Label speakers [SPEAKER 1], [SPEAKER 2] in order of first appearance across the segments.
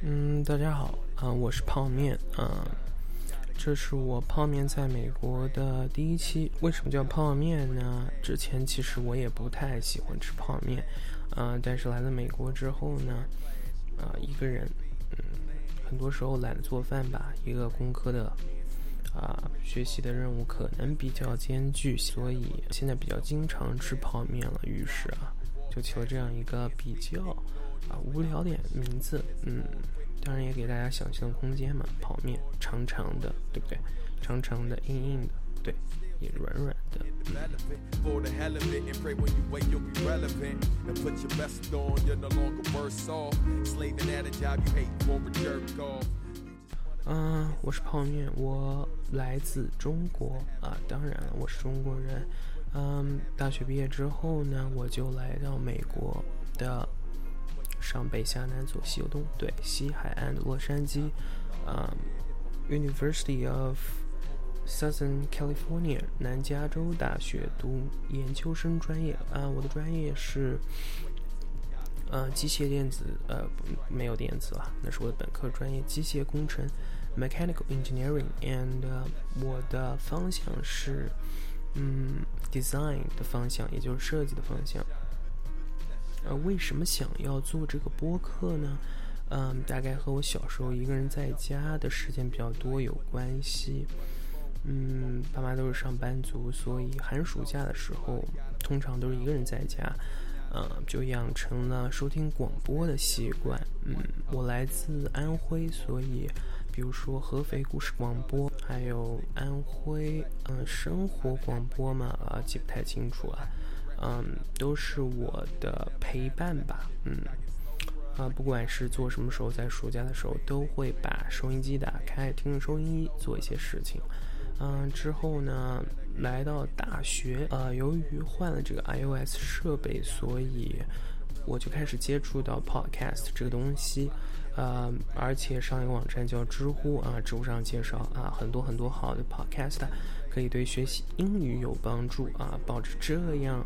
[SPEAKER 1] 嗯，大家好啊，我是泡面啊，这是我泡面在美国的第一期。为什么叫泡面呢？之前其实我也不太喜欢吃泡面啊，但是来了美国之后呢，啊，一个人，嗯，很多时候懒得做饭吧，一个工科的啊，学习的任务可能比较艰巨，所以现在比较经常吃泡面了。于是啊，就起了这样一个比较。啊，无聊点名字，嗯，当然也给大家想象空间嘛。泡面长长的，对不对？长长的，硬硬的，对，也软软的。嗯，我是泡面，我来自中国啊，当然了，我是中国人。嗯，大学毕业之后呢，我就来到美国的。上北下南左西右东，对，西海岸的洛杉矶，啊，University of Southern California 南加州大学读研究生专业，啊，我的专业是，呃，机械电子，呃，没有电子啊，那是我的本科专业，机械工程，Mechanical Engineering，and 我的方向是，嗯，Design 的方向，也就是设计的方向。呃，为什么想要做这个播客呢？嗯，大概和我小时候一个人在家的时间比较多有关系。嗯，爸妈都是上班族，所以寒暑假的时候，通常都是一个人在家，嗯，就养成了收听广播的习惯。嗯，我来自安徽，所以比如说合肥故事广播，还有安徽嗯生活广播嘛，啊，记不太清楚了。嗯，都是我的陪伴吧。嗯，啊，不管是做什么时候，在暑假的时候，都会把收音机打开，听着收音机做一些事情。嗯，之后呢，来到大学，呃，由于换了这个 iOS 设备，所以我就开始接触到 Podcast 这个东西。呃，而且上一个网站叫知乎啊，知乎上介绍啊，很多很多好的 Podcast。可以对学习英语有帮助啊！抱着这样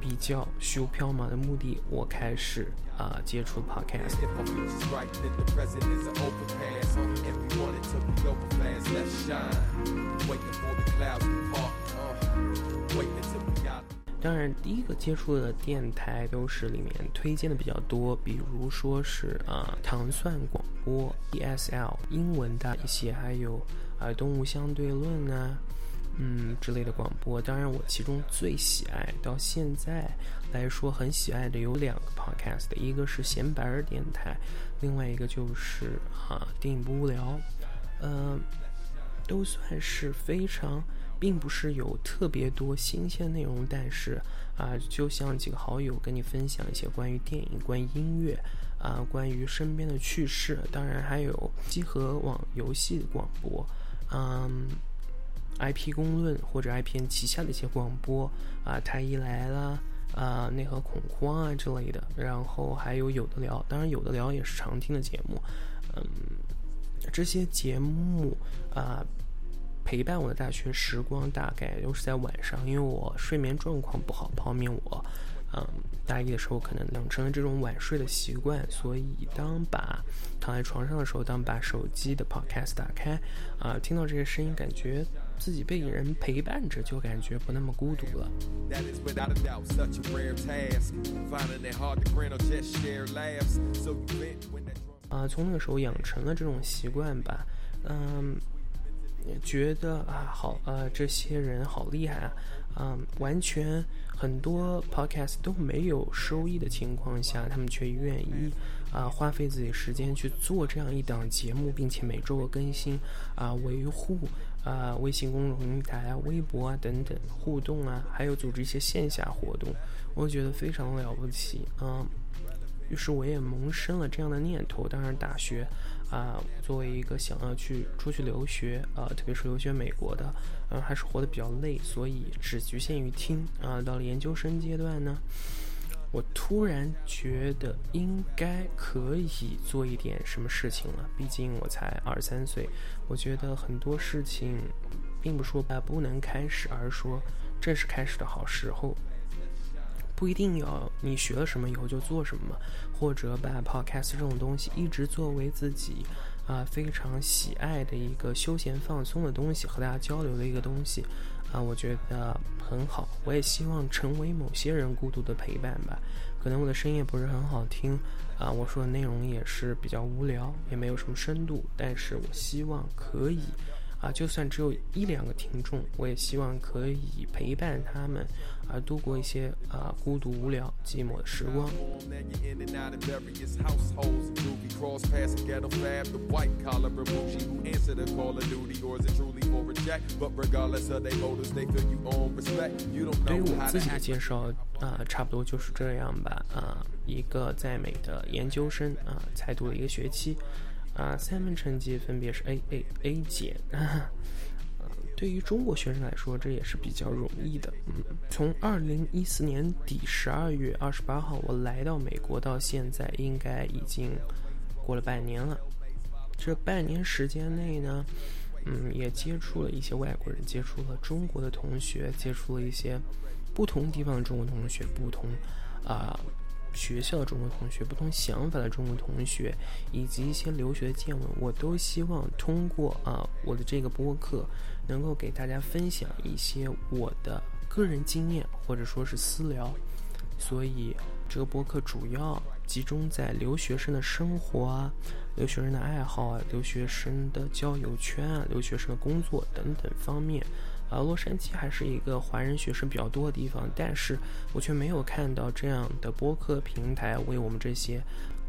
[SPEAKER 1] 比较虚无缥缈的目的，我开始啊接触 podcast。当然，第一个接触的电台都是里面推荐的比较多，比如说是啊糖蒜广播 ESL 英文的一些，还有啊动物相对论啊。嗯，之类的广播，当然我其中最喜爱，到现在来说很喜爱的有两个 podcast，一个是闲白儿电台，另外一个就是啊电影不无聊，嗯，都算是非常，并不是有特别多新鲜内容，但是啊，就像几个好友跟你分享一些关于电影、关于音乐啊、关于身边的趣事，当然还有集合网游戏广播，嗯。IP 公论或者 IPN 旗下的一些广播啊，太医来了啊，内核恐慌啊之类的，然后还有有的聊，当然有的聊也是常听的节目，嗯，这些节目啊陪伴我的大学时光大概都是在晚上，因为我睡眠状况不好，泡面我。嗯，大一的时候可能养成了这种晚睡的习惯，所以当把躺在床上的时候，当把手机的 podcast 打开，啊，听到这些声音，感觉自己被人陪伴着，就感觉不那么孤独了。啊，从那个时候养成了这种习惯吧，嗯。觉得啊，好啊，这些人好厉害啊，啊，完全很多 podcast 都没有收益的情况下，他们却愿意啊花费自己时间去做这样一档节目，并且每周更新啊，维护啊微信公众平台啊、微博啊等等互动啊，还有组织一些线下活动，我觉得非常了不起啊。于是我也萌生了这样的念头。当然，大学啊，作为一个想要去出去留学啊，特别是留学美国的，嗯，还是活得比较累，所以只局限于听啊。到了研究生阶段呢，我突然觉得应该可以做一点什么事情了。毕竟我才二十三岁，我觉得很多事情并不说啊不能开始，而是说这是开始的好时候。不一定要你学了什么以后就做什么，或者把 podcast 这种东西一直作为自己啊非常喜爱的一个休闲放松的东西，和大家交流的一个东西啊，我觉得很好。我也希望成为某些人孤独的陪伴吧。可能我的声音也不是很好听啊，我说的内容也是比较无聊，也没有什么深度，但是我希望可以。啊，就算只有一两个听众，我也希望可以陪伴他们，啊，度过一些啊孤独、无聊、寂寞的时光。对于我自己的介绍啊，差不多就是这样吧。啊，一个在美的研究生啊，才读了一个学期。啊，三门成绩分别是 A、A、A 减。啊，对于中国学生来说，这也是比较容易的。嗯，从二零一四年底十二月二十八号我来到美国到现在，应该已经过了半年了。这半年时间内呢，嗯，也接触了一些外国人，接触了中国的同学，接触了一些不同地方的中国同学，不同啊。学校的中国同学、不同想法的中国同学，以及一些留学的见闻，我都希望通过啊我的这个播客，能够给大家分享一些我的个人经验，或者说是私聊。所以这个播客主要集中在留学生的生活啊、留学生的爱好啊、留学生的交友圈啊、留学生的工作等等方面。啊，洛杉矶还是一个华人学生比较多的地方，但是我却没有看到这样的播客平台为我们这些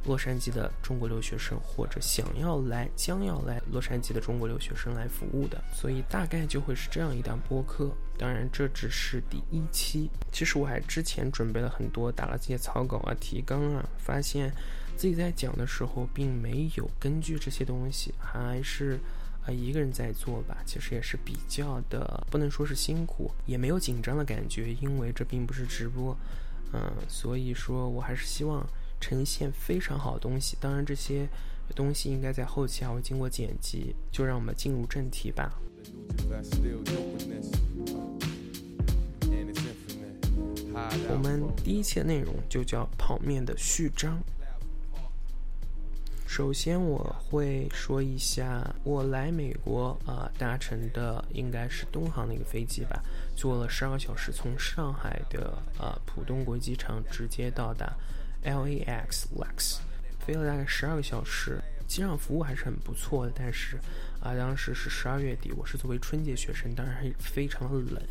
[SPEAKER 1] 洛杉矶的中国留学生或者想要来、将要来洛杉矶的中国留学生来服务的，所以大概就会是这样一档播客。当然，这只是第一期。其实我还之前准备了很多，打了这些草稿啊、提纲啊，发现自己在讲的时候并没有根据这些东西，还是。啊，一个人在做吧，其实也是比较的，不能说是辛苦，也没有紧张的感觉，因为这并不是直播，嗯，所以说我还是希望呈现非常好的东西。当然，这些东西应该在后期还会经过剪辑。就让我们进入正题吧。我们第一期的内容就叫泡面的序章。首先，我会说一下我来美国啊搭乘的应该是东航的一个飞机吧，坐了十二个小时，从上海的啊浦东国际机场直接到达 LAX LAX，飞了大概十二个小时，机上服务还是很不错的。但是啊，当时是十二月底，我是作为春节学生，当然非常的冷。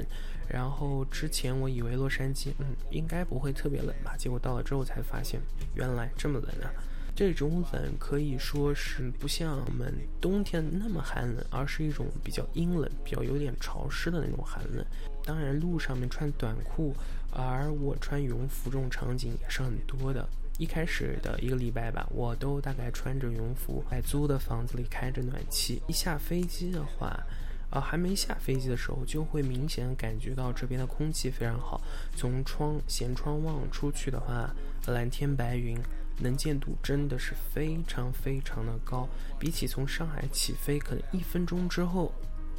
[SPEAKER 1] 然后之前我以为洛杉矶嗯应该不会特别冷吧，结果到了之后才发现原来这么冷啊。这种冷可以说是不像我们冬天那么寒冷，而是一种比较阴冷、比较有点潮湿的那种寒冷。当然，路上面穿短裤，而我穿羽绒服这种场景也是很多的。一开始的一个礼拜吧，我都大概穿着羽绒服，在租的房子里开着暖气。一下飞机的话，啊，还没下飞机的时候，就会明显感觉到这边的空气非常好。从窗舷窗望出去的话，蓝天白云。能见度真的是非常非常的高，比起从上海起飞，可能一分钟之后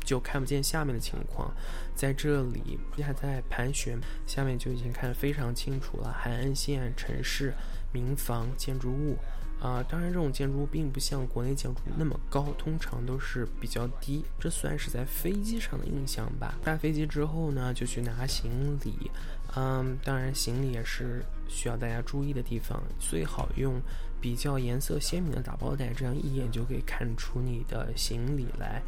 [SPEAKER 1] 就看不见下面的情况。在这里还在盘旋，下面就已经看得非常清楚了。海岸线、城市、民房、建筑物。啊，当然，这种建筑物并不像国内建筑那么高，通常都是比较低。这算是在飞机上的印象吧。下飞机之后呢，就去拿行李。嗯，当然，行李也是需要大家注意的地方，最好用比较颜色鲜明的打包袋，这样一眼就可以看出你的行李来。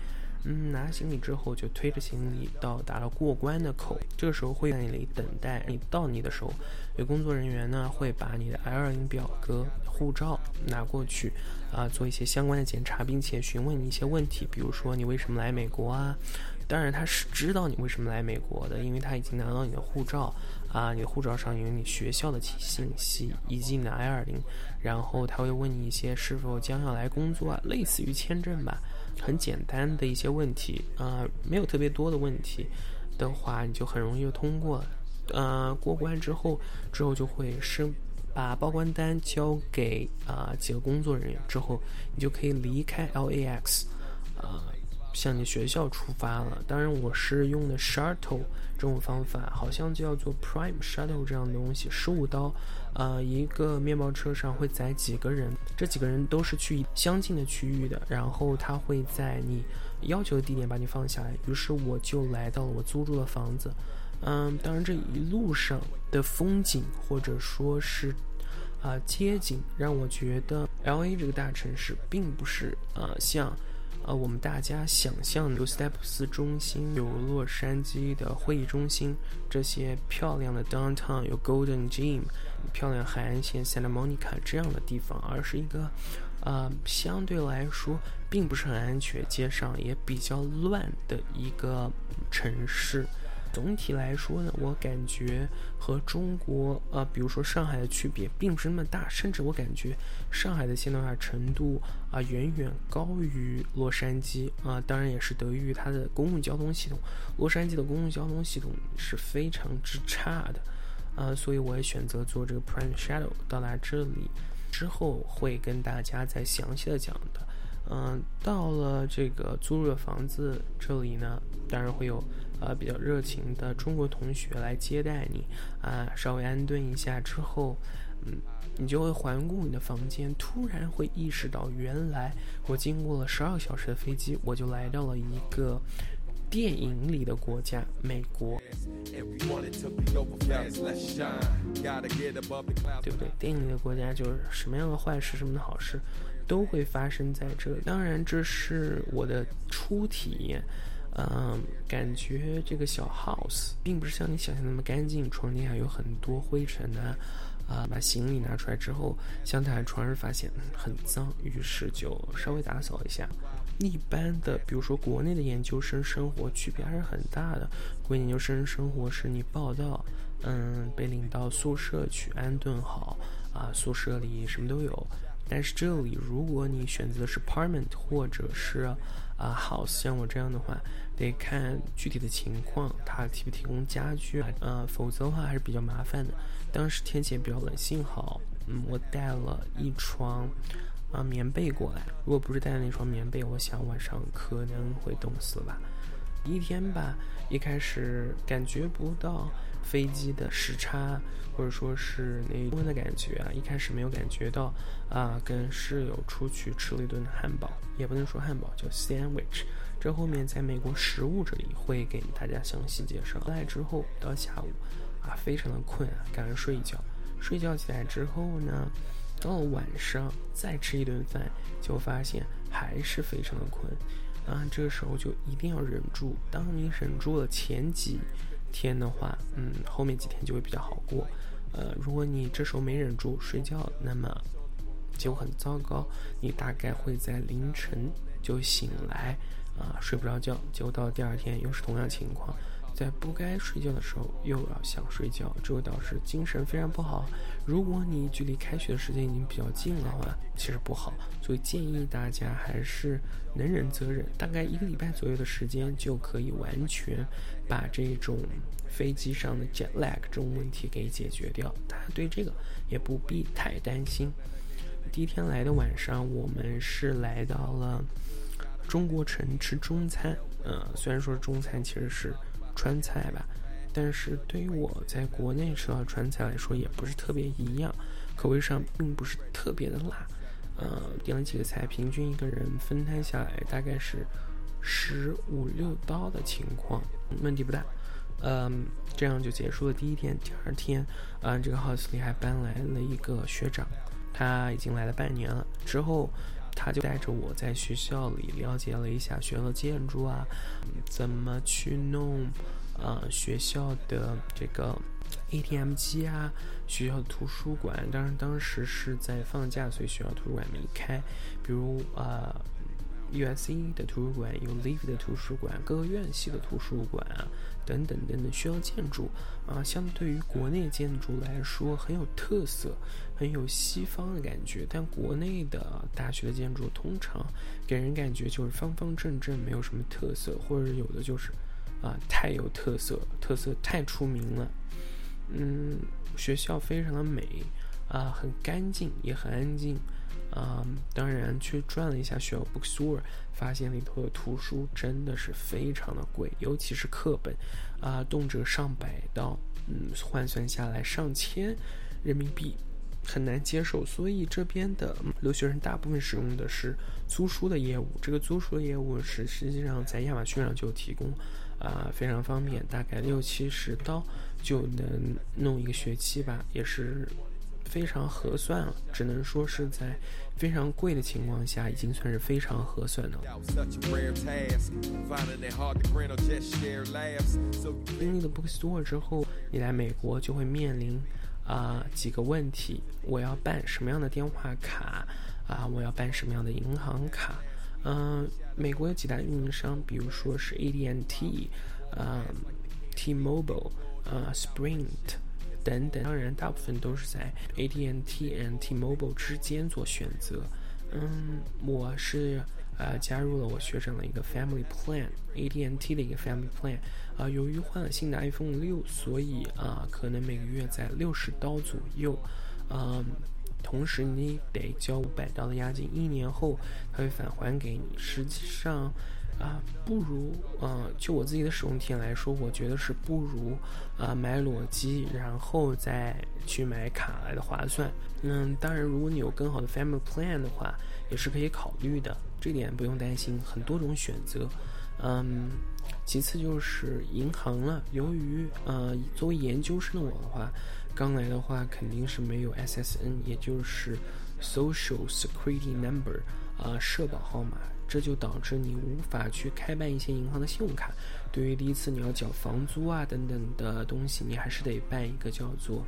[SPEAKER 1] 嗯，拿行李之后就推着行李到达了过关的口，这个时候会在那里等待。你到你的时候，有工作人员呢会把你的 L2 表格、护照拿过去，啊，做一些相关的检查，并且询问你一些问题，比如说你为什么来美国啊？当然他是知道你为什么来美国的，因为他已经拿到你的护照，啊，你的护照上有你学校的信息以及你的 L2，然后他会问你一些是否将要来工作啊，类似于签证吧。很简单的一些问题啊，没有特别多的问题的话，你就很容易通过。呃，过关之后，之后就会升把报关单交给啊几个工作人员之后，你就可以离开 LAX。啊，向你学校出发了。当然，我是用的 shuttle 这种方法，好像叫做 prime shuttle 这样的东西，十五刀，呃，一个面包车上会载几个人，这几个人都是去相近的区域的，然后他会在你要求的地点把你放下来。于是我就来到了我租住的房子，嗯，当然这一路上的风景或者说是。啊，街景让我觉得 L A 这个大城市并不是呃像，呃我们大家想象有 Steps 中心，有洛杉矶的会议中心，这些漂亮的 Downtown，有 Golden Gym，漂亮海岸线 Santa Monica 这样的地方，而是一个，呃相对来说并不是很安全，街上也比较乱的一个城市。总体来说呢，我感觉和中国呃，比如说上海的区别并不是那么大，甚至我感觉上海的现代化程度啊，远远高于洛杉矶啊。当然也是得益于它的公共交通系统，洛杉矶的公共交通系统是非常之差的啊，所以我也选择坐这个 Prime Shadow 到达这里之后，会跟大家再详细的讲的。嗯，到了这个租入的房子这里呢，当然会有呃比较热情的中国同学来接待你啊，稍微安顿一下之后，嗯，你就会环顾你的房间，突然会意识到，原来我经过了十二个小时的飞机，我就来到了一个电影里的国家——美国，对不对？电影里的国家就是什么样的坏事，什么的好事。都会发生在这里。当然，这是我的初体验。嗯，感觉这个小 house 并不是像你想象那么干净，床垫还有很多灰尘啊。啊，把行李拿出来之后，想躺在床上发现很脏，于是就稍微打扫一下。一般的，比如说国内的研究生生活区别还是很大的。国内研究生生活是你报到，嗯，被领到宿舍去安顿好啊，宿舍里什么都有。但是这里，如果你选择的是 apartment 或者是啊 house，像我这样的话，得看具体的情况，它提不提供家具啊？呃，否则的话还是比较麻烦的。当时天气也比较冷，幸好，嗯，我带了一床啊棉被过来。如果不是带了那床棉被，我想晚上可能会冻死吧。一天吧，一开始感觉不到。飞机的时差，或者说是那温的感觉啊，一开始没有感觉到啊。跟室友出去吃了一顿汉堡，也不能说汉堡，叫 sandwich。这后面在美国食物这里会给大家详细介绍。回来之后到下午啊，非常的困啊，赶快睡一觉。睡觉起来之后呢，到了晚上再吃一顿饭，就发现还是非常的困啊。这个时候就一定要忍住。当你忍住了前几。天的话，嗯，后面几天就会比较好过。呃，如果你这时候没忍住睡觉，那么就很糟糕。你大概会在凌晨就醒来，啊，睡不着觉，结果到第二天又是同样情况。在不该睡觉的时候又要想睡觉，这会导致精神非常不好。如果你距离开学的时间已经比较近了话，其实不好。所以建议大家还是能忍则忍，大概一个礼拜左右的时间就可以完全把这种飞机上的 jet lag 这种问题给解决掉。大家对这个也不必太担心。第一天来的晚上，我们是来到了中国城吃中餐。呃，虽然说中餐其实是。川菜吧，但是对于我在国内吃到的川菜来说，也不是特别一样，口味上并不是特别的辣。呃，点了几个菜，平均一个人分摊下来大概是十五六刀的情况，问题不大。嗯，这样就结束了第一天。第二天，啊，这个 house 里还搬来了一个学长，他已经来了半年了。之后。他就带着我在学校里了解了一下学校的建筑啊，怎么去弄，呃，学校的这个 ATM 机啊，学校的图书馆。当然，当时是在放假，所以学校图书馆没开。比如啊，USC 的图书馆有 Live 的图书馆，各个院系的图书馆啊。等等等等，需要建筑啊，相对于国内建筑来说很有特色，很有西方的感觉。但国内的大学的建筑通常给人感觉就是方方正正，没有什么特色，或者有的就是啊太有特色，特色太出名了。嗯，学校非常的美啊，很干净，也很安静。啊，当然去转了一下学校 bookstore，发现里头的图书真的是非常的贵，尤其是课本，啊，动辄上百到，嗯，换算下来上千人民币，很难接受。所以这边的留学生大部分使用的是租书的业务。这个租书的业务是实际上在亚马逊上就提供，啊，非常方便，大概六七十刀就能弄一个学期吧，也是。非常合算了，只能说是在非常贵的情况下，已经算是非常合算的了。经历了 Bookstore 之后，你来美国就会面临啊几个问题：我要办什么样的电话卡啊？我要办什么样的银行卡？嗯，美国有几大运营商，比如说是 AT&T，嗯，T-Mobile，呃，Sprint。等等，当然大部分都是在 AT&T and T-Mobile 之间做选择。嗯，我是呃加入了我学长的一个 Family Plan，AT&T 的一个 Family Plan。啊，由于换了新的 iPhone 六，所以啊可能每个月在六十刀左右。嗯，同时你得交五百刀的押金，一年后他会返还给你。实际上。啊，不如，呃，就我自己的使用体验来说，我觉得是不如，啊，买裸机然后再去买卡来的划算。嗯，当然，如果你有更好的 Family Plan 的话，也是可以考虑的，这点不用担心，很多种选择。嗯，其次就是银行了，由于，呃，作为研究生的我的话，刚来的话肯定是没有 SSN，也就是 Social Security Number，啊，社保号码。这就导致你无法去开办一些银行的信用卡。对于第一次你要缴房租啊等等的东西，你还是得办一个叫做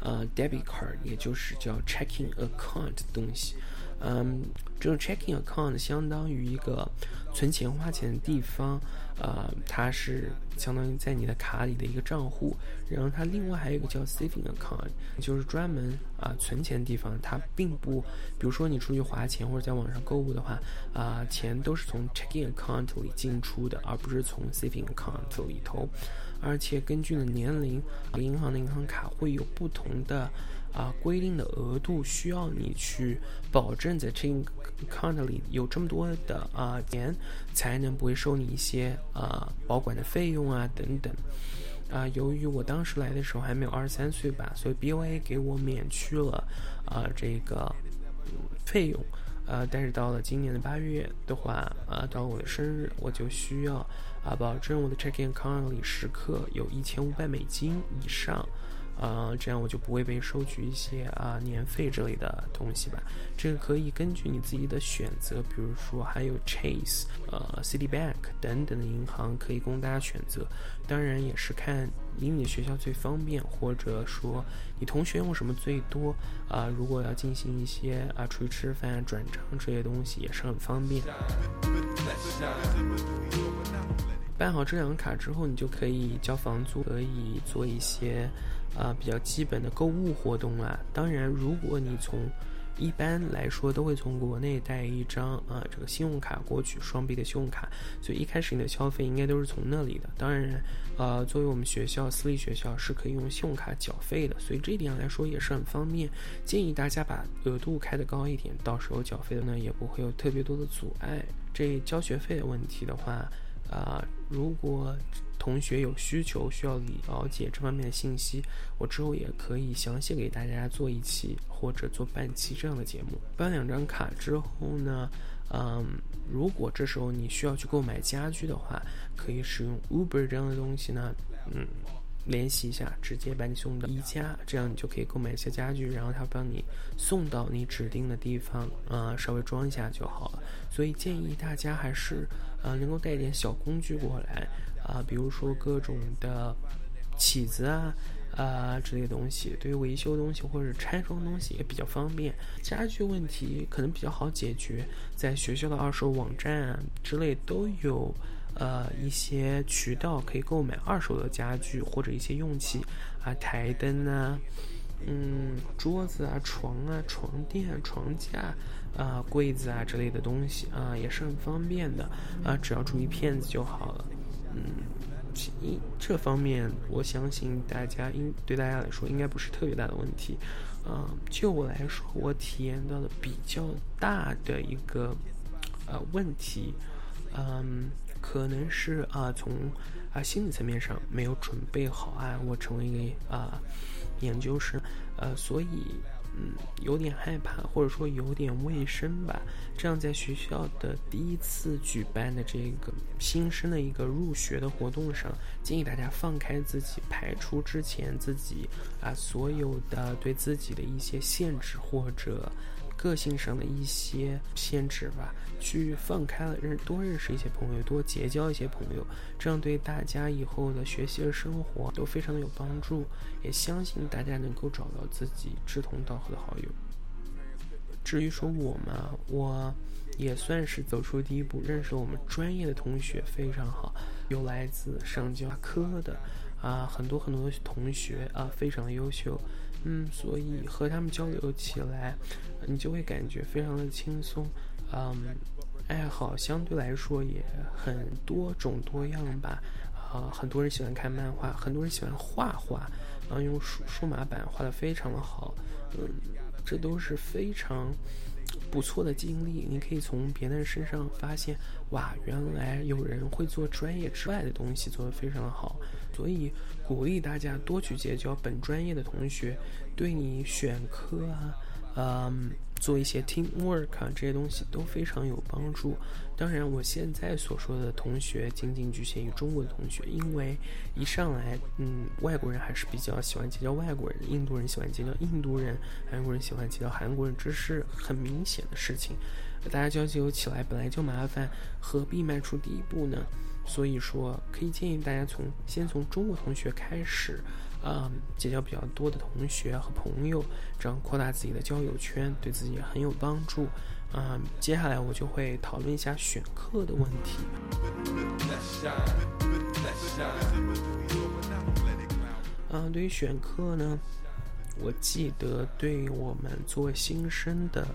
[SPEAKER 1] 呃 debit card，也就是叫 checking account 的东西。嗯，这种 checking account 相当于一个存钱花钱的地方，呃，它是相当于在你的卡里的一个账户。然后它另外还有一个叫 saving account，就是专门啊存钱的地方。它并不，比如说你出去花钱或者在网上购物的话，啊，钱都是从 checking account 里进出的，而不是从 saving account 里头。而且根据你的年龄，银行的银行卡会有不同的。啊，规定的额度需要你去保证在 checking account 里有这么多的啊钱，才能不会收你一些啊保管的费用啊等等。啊，由于我当时来的时候还没有二十三岁吧，所以 BOA 给我免去了啊这个费用。呃，但是到了今年的八月的话，啊，到我的生日，我就需要啊保证我的 checking account 里时刻有一千五百美金以上。啊，这样我就不会被收取一些啊年费之类的东西吧。这个可以根据你自己的选择，比如说还有 Chase、呃 Citibank 等等的银行可以供大家选择。当然也是看离你学校最方便，或者说你同学用什么最多啊。如果要进行一些啊出去吃饭、转账这些东西也是很方便。办好这两个卡之后，你就可以交房租，可以做一些。啊，比较基本的购物活动啊，当然，如果你从一般来说都会从国内带一张啊这个信用卡过去，双币的信用卡，所以一开始你的消费应该都是从那里的。当然，呃，作为我们学校私立学校是可以用信用卡缴费的，所以这一点来说也是很方便。建议大家把额度开得高一点，到时候缴费的呢也不会有特别多的阻碍。这交学费的问题的话，啊，如果。同学有需求需要了解这方面的信息，我之后也可以详细给大家做一期或者做半期这样的节目。办两张卡之后呢，嗯，如果这时候你需要去购买家具的话，可以使用 Uber 这样的东西呢，嗯，联系一下，直接把你送到宜家，这样你就可以购买一些家具，然后他帮你送到你指定的地方，啊，稍微装一下就好了。所以建议大家还是，呃，能够带一点小工具过来。啊，比如说各种的起子啊，啊之类的东西，对于维修东西或者拆装东西也比较方便。家具问题可能比较好解决，在学校的二手网站啊之类都有，呃一些渠道可以购买二手的家具或者一些用器啊，台灯啊，嗯，桌子啊，床啊，床垫、床架，啊柜子啊之类的东西啊，也是很方便的啊，只要注意骗子就好了。嗯，一这方面，我相信大家应对大家来说应该不是特别大的问题。嗯，就我来说，我体验到的比较大的一个呃问题，嗯，可能是啊从啊心理层面上没有准备好啊，我成为一个啊研究生，呃，所以。嗯，有点害怕，或者说有点卫生吧。这样在学校的第一次举办的这个新生的一个入学的活动上，建议大家放开自己，排除之前自己啊所有的对自己的一些限制或者。个性上的一些限制吧，去放开了认多认识一些朋友，多结交一些朋友，这样对大家以后的学习和生活都非常的有帮助。也相信大家能够找到自己志同道合的好友。至于说我嘛，我也算是走出第一步，认识了我们专业的同学非常好，有来自上教科的啊，很多很多的同学啊，非常优秀。嗯，所以和他们交流起来。你就会感觉非常的轻松，嗯，爱好相对来说也很多种多样吧，啊，很多人喜欢看漫画，很多人喜欢画画，然后用数数码板画的非常的好，嗯，这都是非常不错的经历。你可以从别人身上发现，哇，原来有人会做专业之外的东西，做的非常的好，所以鼓励大家多去结交本专业的同学，对你选科啊。嗯，做一些 team work 啊，这些东西都非常有帮助。当然，我现在所说的同学仅仅局限于中国的同学，因为一上来，嗯，外国人还是比较喜欢结交外国人，印度人喜欢结交印度人，韩国人喜欢结交韩国人，这是很明显的事情。大家交流起来本来就麻烦，何必迈出第一步呢？所以说，可以建议大家从先从中国同学开始。啊，结交比较多的同学和朋友，这样扩大自己的交友圈，对自己很有帮助。啊，接下来我就会讨论一下选课的问题。啊，对于选课呢，我记得对我们做新生的，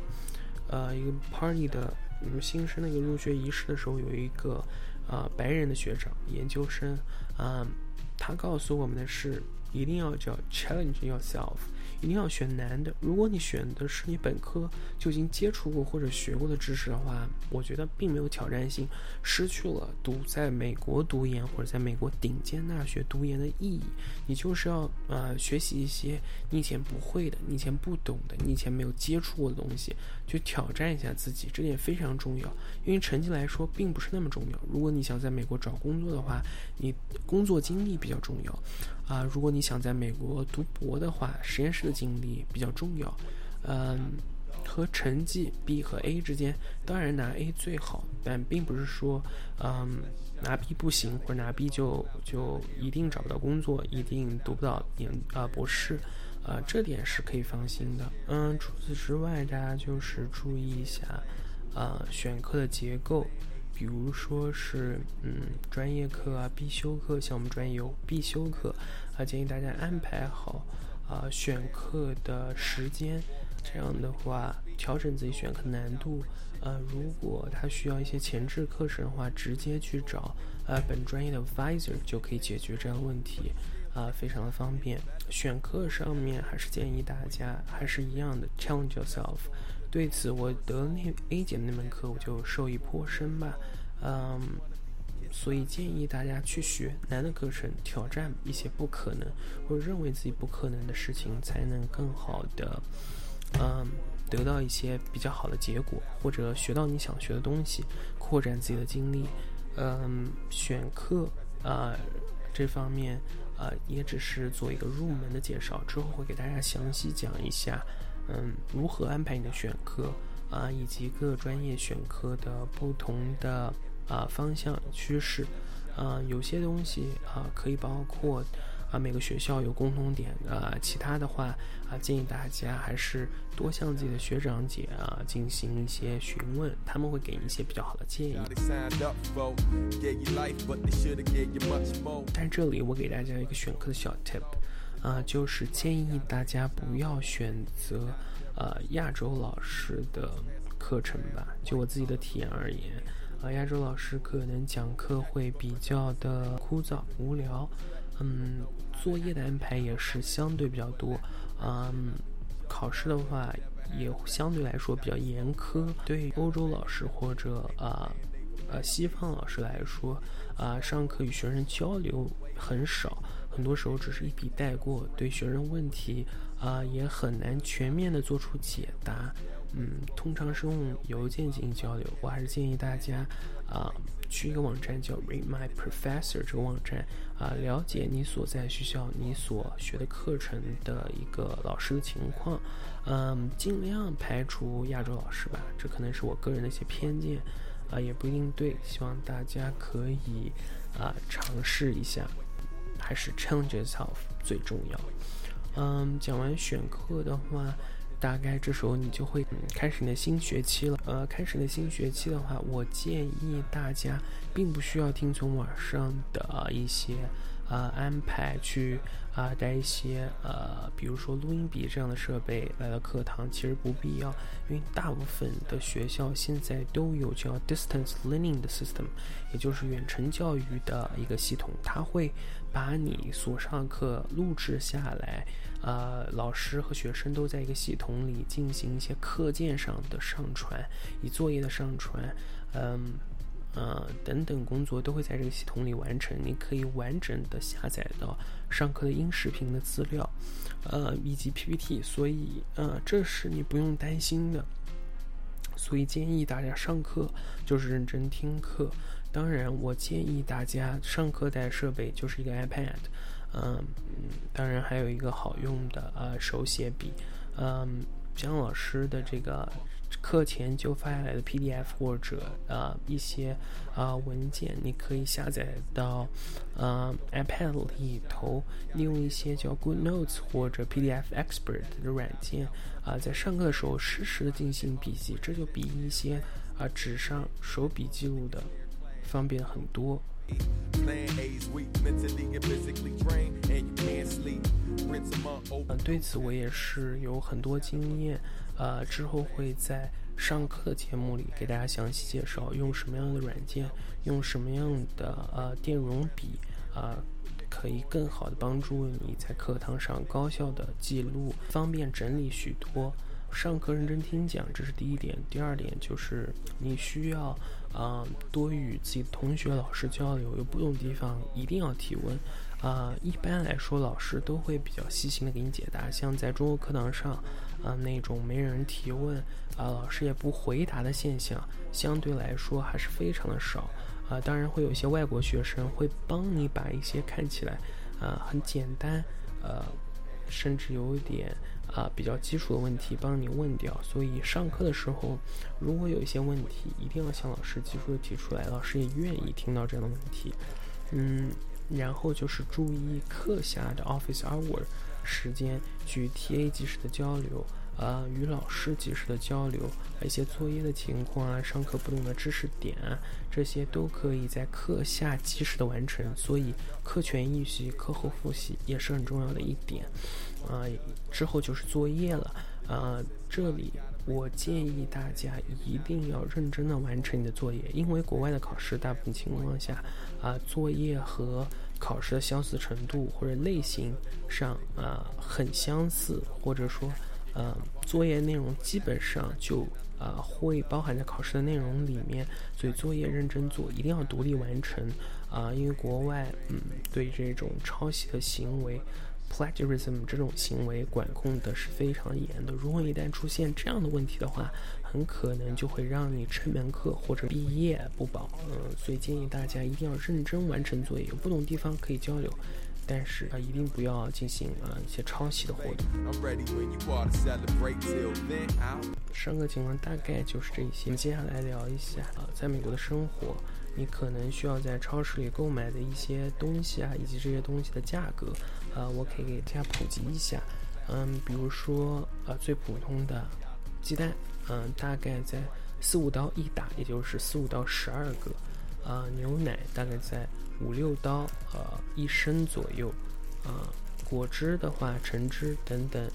[SPEAKER 1] 呃，一个 party 的，嗯，新生的一个入学仪式的时候，有一个啊白人的学长，研究生，啊，他告诉我们的是。一定要叫 challenge yourself，一定要选难的。如果你选的是你本科就已经接触过或者学过的知识的话，我觉得并没有挑战性，失去了读在美国读研或者在美国顶尖大学读研的意义。你就是要呃学习一些你以前不会的、你以前不懂的、你以前没有接触过的东西，去挑战一下自己，这点非常重要。因为成绩来说并不是那么重要。如果你想在美国找工作的话，你工作经历比较重要。啊，如果你想在美国读博的话，实验室的经历比较重要。嗯，和成绩 B 和 A 之间，当然拿 A 最好，但并不是说，嗯，拿 B 不行，或者拿 B 就就一定找不到工作，一定读不到研啊博士，啊，这点是可以放心的。嗯，除此之外，大家就是注意一下，啊，选课的结构。比如说是，嗯，专业课啊，必修课，像我们专业有必修课，啊，建议大家安排好，啊，选课的时间，这样的话调整自己选课难度，呃，如果他需要一些前置课程的话，直接去找，呃，本专业的 advisor 就可以解决这样的问题，啊，非常的方便。选课上面还是建议大家还是一样的，challenge yourself。对此，我得那 A 减那门课，我就受益颇深吧。嗯，所以建议大家去学难的课程，挑战一些不可能或者认为自己不可能的事情，才能更好的，嗯，得到一些比较好的结果，或者学到你想学的东西，扩展自己的经历。嗯，选课啊这方面啊，也只是做一个入门的介绍，之后会给大家详细讲一下。嗯，如何安排你的选课啊，以及各专业选课的不同的啊方向趋势啊，有些东西啊可以包括啊每个学校有共同点啊，其他的话啊建议大家还是多向自己的学长姐啊进行一些询问，他们会给你一些比较好的建议。在这里我给大家一个选课的小 tip。啊，就是建议大家不要选择呃亚洲老师的课程吧。就我自己的体验而言，啊，亚洲老师可能讲课会比较的枯燥无聊，嗯，作业的安排也是相对比较多，嗯，考试的话也相对来说比较严苛。对欧洲老师或者啊呃西方老师来说，啊上课与学生交流很少，很多时候只是一笔带过，对学生问题啊也很难全面的做出解答。嗯，通常是用邮件进行交流。我还是建议大家啊去一个网站叫 Read My Professor 这个网站啊，了解你所在学校你所学的课程的一个老师的情况。嗯，尽量排除亚洲老师吧，这可能是我个人的一些偏见啊，也不一定对。希望大家可以啊尝试一下，还是 challenge yourself 最重要。嗯，讲完选课的话。大概这时候你就会开始你的新学期了。呃，开始你的新学期的话，我建议大家并不需要听从网上的一些呃安排去啊带一些呃，比如说录音笔这样的设备来到课堂，其实不必要，因为大部分的学校现在都有叫 distance learning 的 system，也就是远程教育的一个系统，它会把你所上课录制下来。呃，老师和学生都在一个系统里进行一些课件上的上传，以作业的上传，嗯，呃等等工作都会在这个系统里完成。你可以完整的下载到上课的音视频的资料，呃，以及 PPT，所以呃，这是你不用担心的。所以建议大家上课就是认真听课。当然，我建议大家上课带设备就是一个 iPad。嗯，当然还有一个好用的呃手写笔，嗯，姜老师的这个课前就发下来的 PDF 或者呃一些啊文件，你可以下载到呃 iPad 里头，利用一些叫 Good Notes 或者 PDF Expert 的软件啊，在上课的时候实时的进行笔记，这就比一些啊纸上手笔记录的方便很多。嗯，对此我也是有很多经验，呃，之后会在上课的节目里给大家详细介绍，用什么样的软件，用什么样的呃电容笔，啊，可以更好的帮助你在课堂上高效的记录，方便整理许多。上课认真听讲，这是第一点。第二点就是你需要。啊，多与自己的同学、老师交流，有不懂的地方一定要提问。啊，一般来说，老师都会比较细心的给你解答。像在中国课堂上，啊，那种没人提问，啊，老师也不回答的现象，相对来说还是非常的少。啊，当然会有一些外国学生会帮你把一些看起来，啊，很简单，呃，甚至有一点。啊，比较基础的问题帮你问掉，所以上课的时候，如果有一些问题，一定要向老师及时的提出来，老师也愿意听到这样的问题。嗯，然后就是注意课下的 office hour 时间，与 TA 及时的交流。啊，与老师及时的交流，一些作业的情况啊，上课不懂的知识点啊，这些都可以在课下及时的完成。所以课前预习、课后复习也是很重要的一点。啊，之后就是作业了。啊，这里我建议大家一定要认真的完成你的作业，因为国外的考试大部分情况下，啊，作业和考试的相似程度或者类型上啊很相似，或者说。呃，作业内容基本上就啊会包含在考试的内容里面，所以作业认真做，一定要独立完成啊，因为国外嗯对这种抄袭的行为，plagiarism 这种行为管控的是非常严的。如果一旦出现这样的问题的话，很可能就会让你这门课或者毕业不保。嗯，所以建议大家一定要认真完成作业，有不懂地方可以交流。但是啊，一定不要进行啊一些抄袭的活动。上课情况大概就是这些。接下来聊一下啊，在美国的生活，你可能需要在超市里购买的一些东西啊，以及这些东西的价格呃，我可以给大家普及一下。嗯，比如说呃，最普通的鸡蛋，嗯，大概在四五刀一打，也就是四五到十二个。啊，牛奶大概在。五六刀，呃，一升左右，啊，果汁的话，橙汁等等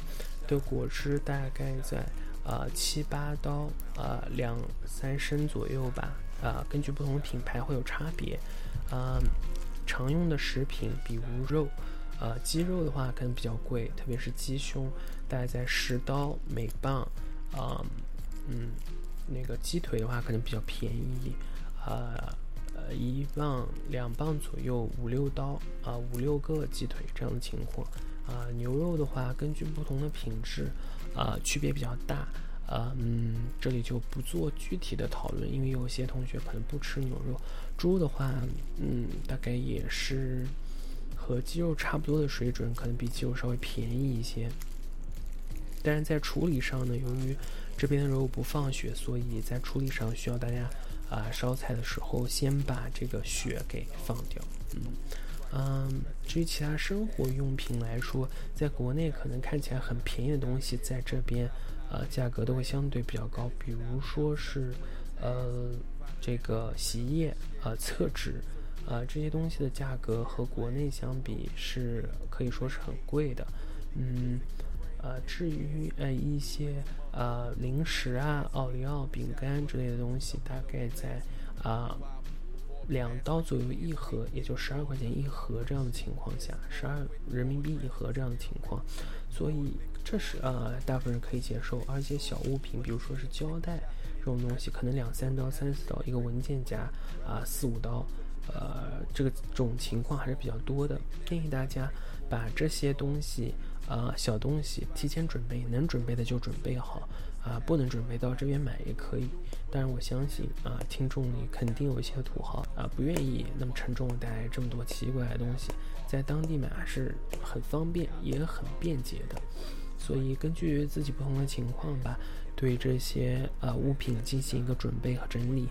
[SPEAKER 1] 的果汁大概在呃七八刀，呃两三升左右吧，啊，根据不同品牌会有差别，啊，常用的食品比如肉，呃，鸡肉的话可能比较贵，特别是鸡胸，大概在十刀每磅。啊，嗯，那个鸡腿的话可能比较便宜，呃，呃，一磅两磅左右，五六刀啊，五六个鸡腿这样的情况。啊，牛肉的话，根据不同的品质，啊，区别比较大。啊，嗯，这里就不做具体的讨论，因为有些同学可能不吃牛肉。猪的话，嗯，大概也是和鸡肉差不多的水准，可能比鸡肉稍微便宜一些。但是在处理上呢，由于这边的肉不放血，所以在处理上需要大家啊烧菜的时候先把这个血给放掉。嗯。嗯，至于其他生活用品来说，在国内可能看起来很便宜的东西，在这边，呃，价格都会相对比较高。比如说是，呃，这个洗衣液、呃，厕纸，呃，这些东西的价格和国内相比是可以说是很贵的。嗯，呃，至于呃一些呃零食啊、奥利奥、饼干之类的东西，大概在啊。两刀左右一盒，也就十二块钱一盒这样的情况下，十二人民币一盒这样的情况，所以这是呃大部分人可以接受。而且小物品，比如说是胶带这种东西，可能两三刀、三四刀一个文件夹啊，四五刀，呃，这个种情况还是比较多的。建议大家把这些东西啊小东西提前准备，能准备的就准备好。啊，不能准备到这边买也可以，但是我相信啊，听众里肯定有一些土豪啊，不愿意那么沉重带这么多奇怪的东西，在当地买是很方便也很便捷的，所以根据自己不同的情况吧，对这些呃物品进行一个准备和整理。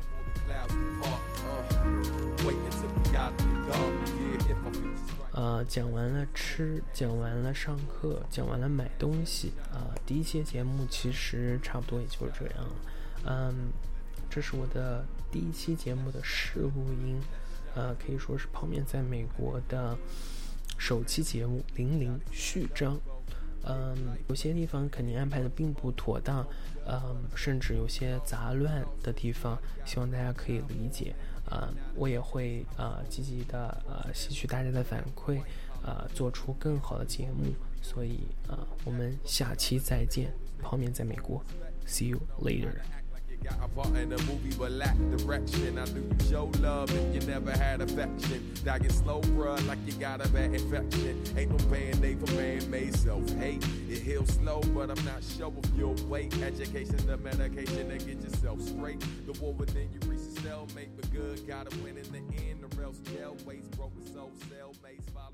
[SPEAKER 1] 呃，讲完了吃，讲完了上课，讲完了买东西啊。第一期节目其实差不多也就是这样了。嗯，这是我的第一期节目的试录音，呃，可以说是泡面在美国的首期节目零零序章。嗯，有些地方肯定安排的并不妥当，嗯，甚至有些杂乱的地方，希望大家可以理解。啊，我也会啊积极的呃吸取大家的反馈，啊做出更好的节目。所以啊，我们下期再见，泡面在美国，See you later。Got a part in the movie but lack direction. I knew you show love if you never had affection. Dying slow, bruh, like you got a bad infection. Ain't no band-aid for man-made self-hate. It heals slow, but I'm not sure if you'll wait. Education, the medication to get yourself straight. The war within you reach a stalemate, but good gotta win in the end, or else jail waits. Broken soul, cellmates, by